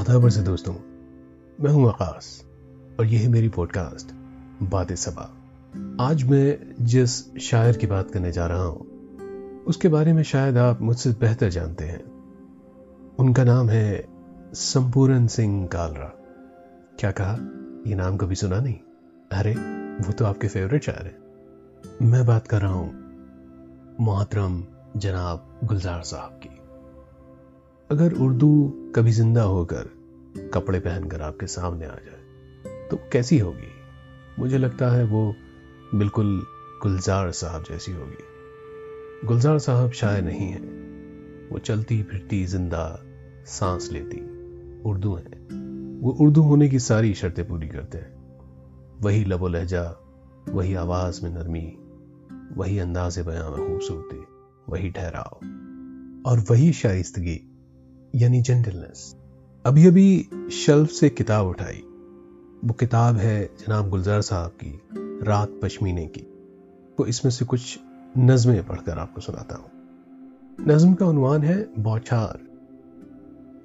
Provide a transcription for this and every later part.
आदाब से दोस्तों मैं हूँ आकाश, और यह है मेरी पॉडकास्ट बातें सबा। आज मैं जिस शायर की बात करने जा रहा हूँ, उसके बारे में शायद आप मुझसे बेहतर जानते हैं। उनका नाम है संपूर्ण सिंह कालरा। क्या कहा? यह नाम कभी सुना नहीं? अरे, वो तो आपके फेवरेट शायर है। मैं बात कर रहा हूँ मोहतरम जनाब गुलजार साहब की। अगर उर्दू कभी ज़िंदा होकर कपड़े पहनकर आपके सामने आ जाए तो कैसी होगी? मुझे लगता है वो बिल्कुल गुलजार साहब जैसी होगी। गुलजार साहब शायद नहीं है। वो चलती फिरती ज़िंदा सांस लेती, उर्दू है। वो उर्दू होने की सारी शर्तें पूरी करते हैं। वही लबो लहजा वही आवाज़ में नरमी, वही अंदाज बयां में खूबसूरती, वही ठहराव, और वही शाइस्तगी, यानी जेंटलनेस। अभी अभी शेल्फ से किताब उठाई। वो किताब है जनाब गुलजार साहब की, रात पश्मीने की। तो इसमें से कुछ नज़में पढ़कर आपको सुनाता हूँ। नज्म का उनवान है बौछार।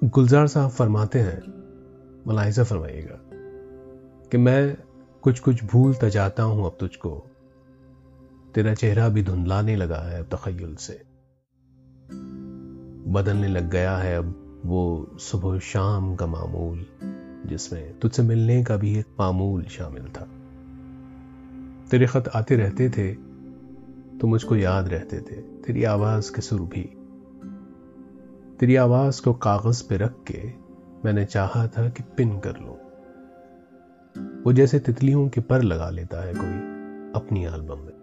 गुलजार साहब फरमाते हैं मलाइजा फरमाइएगा, कि मैं कुछ कुछ भूलता जाता हूँ अब तुझको। तेरा चेहरा भी धुंधलाने लगा है अब तखयल से। बदलने लग गया है अब वो सुबह शाम का मामूल, जिसमें तुझसे मिलने का भी एक मामूल शामिल था। तेरे खत आते रहते थे तो मुझको याद रहते थे, तेरी आवाज़ के सुर भी। तेरी आवाज़ को कागज़ पे रख के मैंने चाहा था कि पिन कर लूँ। वो जैसे तितलियों के पर लगा लेता है कोई अपनी एल्बम में।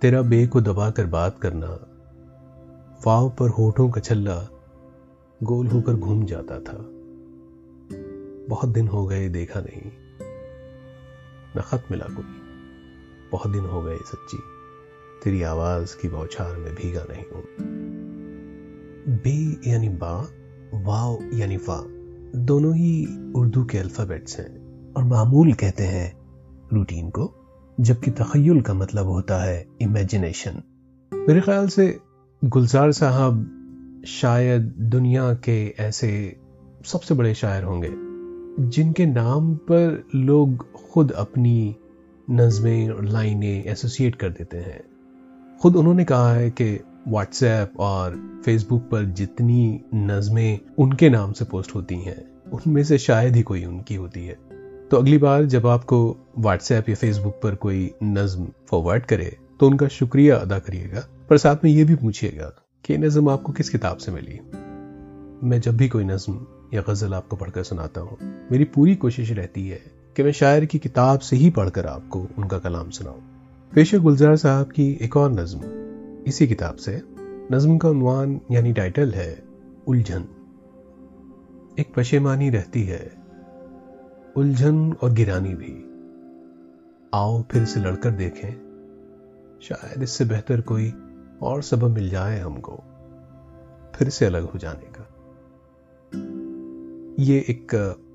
तेरा बे को दबाकर बात करना, वाव पर होठों का छल्ला गोल होकर घूम जाता था। बहुत दिन हो गए, देखा नहीं। न खत मिला कोई। बहुत दिन हो गए, सच्ची। तेरी आवाज़ की बौछार में भीगा नहीं हूँ। बे यानी बा वाव यानी फा, दोनों ही उर्दू के अल्फाबेट्स हैं और मामूल कहते हैं रूटीन को, जबकि तखयल का मतलब होता है इमेजिनेशन मेरे ख्याल से गुलजार साहब शायद दुनिया के ऐसे सबसे बड़े शायर होंगे, जिनके नाम पर लोग खुद अपनी नज़में और लाइनें एसोसिएट कर देते हैं। खुद उन्होंने कहा है कि व्हाट्सएप और फेसबुक पर जितनी नज़में उनके नाम से पोस्ट होती हैं, उनमें से शायद ही कोई उनकी होती है। तो अगली बार जब आपको व्हाट्सएप या फेसबुक पर कोई नज्म फॉरवर्ड करे तो उनका शुक्रिया अदा करिएगा, पर साथ में ये भी पूछिएगा कि नज़म आपको किस किताब से मिली? मैं जब भी कोई नज्म या गज़ल आपको पढ़कर सुनाता हूँ, मेरी पूरी कोशिश रहती है कि मैं शायर की किताब से ही पढ़कर आपको उनका कलाम सुनाऊं। पेशे गुलजार साहब की एक और नज्म, इसी किताब से। नज्म का उनवान यानी टाइटल है, उलझन। एक पशेमानी रहती है, उलझन और गिरानी भी। आओ फिर से लड़कर देखें, शायद इससे बेहतर कोई और सबब मिल जाए हमको, फिर से अलग हो जाने का। ये एक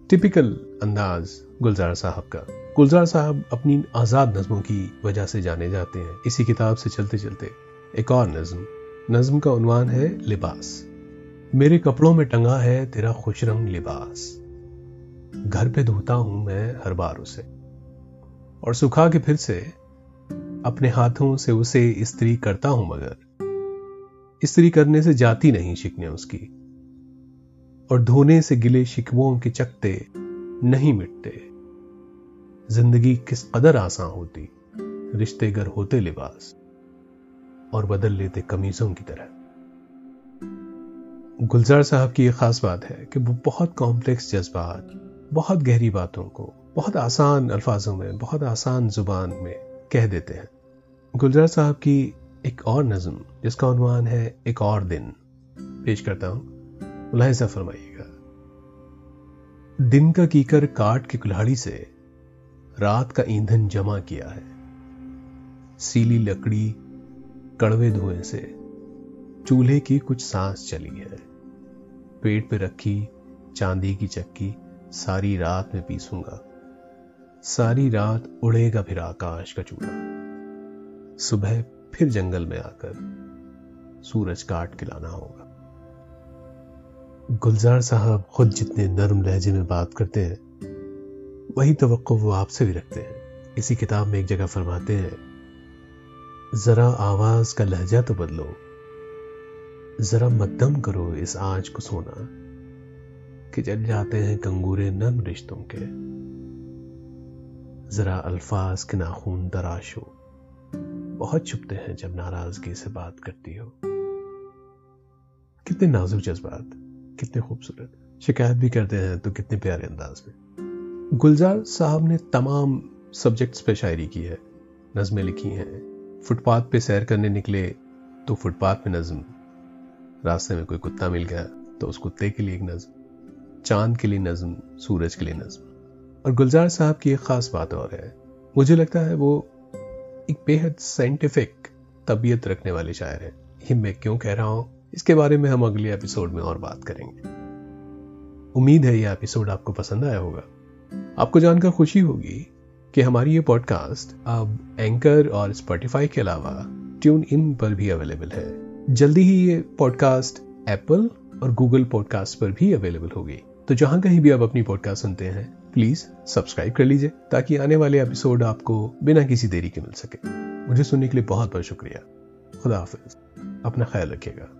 टिपिकल अंदाज गुलजार साहब का। गुलजार साहब अपनी आज़ाद नज्मों की वजह से जाने जाते हैं। इसी किताब से चलते चलते एक और नज्म। नज्म का उन्वान है लिबास। मेरे कपड़ों में टंगा है तेरा खुश रंग लिबास। घर पे धोता हूँ मैं हर बार उसे। और सुखा के फिर से अपने हाथों से उसे स्त्री करता हूँ मगर, स्त्री करने से जाती नहीं शिकने उसकी, और धोने से गिले शिकवों के चकते नहीं मिटते। ज़िंदगी किस कदर आसान होती, रिश्ते गर होते लिबास, और बदल लेते कमीजों की तरह। गुलजार साहब की एक खास बात है कि वो बहुत कॉम्प्लेक्स जज्बात, बहुत गहरी बातों को बहुत आसान अल्फाजों में, बहुत आसान ज़ुबान में कह देते हैं। गुलजार साहब की एक और नज्म, जिसका अनुमान है एक और दिन, पेश करता हूँ। मुलाहिजा फरमाइएगा। दिन का कीकर काट की कुल्हाड़ी से रात का ईंधन जमा किया है। सीली लकड़ी कड़वे धुएँ से चूल्हे की कुछ सांस चली है। पेट पे रखी चांदी की चक्की सारी रात में पीसूँगा। सारी रात उड़ेगा फिर आकाश का चूड़ा सुबह फिर जंगल में आकर सूरज काट के लाना होगा। गुलजार साहब खुद जितने नरम लहजे में बात करते हैं, वही तो वो आपसे भी रखते हैं। इसी किताब में एक जगह फरमाते हैं, जरा आवाज़ का लहजा तो बदलो, जरा मद्दम करो इस आँच को सोना, कि जल जाते हैं कंगूरे नर्म रिश्तों के। जरा अल्फाज के नाखून दराश हो बहुत छुपते हैं जब नाराज़गी से बात करती हो। कितने नाजुक जज्बात, कितने खूबसूरत। शिकायत भी करते हैं तो कितने प्यारे अंदाज में। गुलजार साहब ने तमाम सब्जेक्ट्स पे शायरी की है, नज़में लिखी हैं। फुटपाथ पे सैर करने निकले तो फुटपाथ पे नज्म। रास्ते में कोई कुत्ता मिल गया तो उस कुत्ते के लिए एक नज्म। चाँद के लिए नज्म, सूरज के लिए नज्म। और गुलजार साहब की एक खास बात और है। मुझे लगता है वो एक बेहद साइंटिफिक तबीयत रखने वाले शायर है। ये मैं क्यों कह रहा हूँ? इसके बारे में हम अगले एपिसोड में और बात करेंगे। उम्मीद है ये एपिसोड आपको पसंद आया होगा। आपको जानकर खुशी होगी कि हमारी ये पॉडकास्ट अब एंकर और स्पॉटिफाई के अलावा ट्यून इन पर भी अवेलेबल है। जल्दी ही ये पॉडकास्ट एप्पल और गूगल पॉडकास्ट पर भी अवेलेबल होगी। तो जहाँ कहीं भी आप अपनी पॉडकास्ट सुनते हैं प्लीज़ सब्सक्राइब कर लीजिए ताकि आने वाले एपिसोड आपको बिना किसी देरी के मिल सके। मुझे सुनने के लिए बहुत बहुत शुक्रिया। खुदा हाफिज। अपना ख्याल रखिएगा।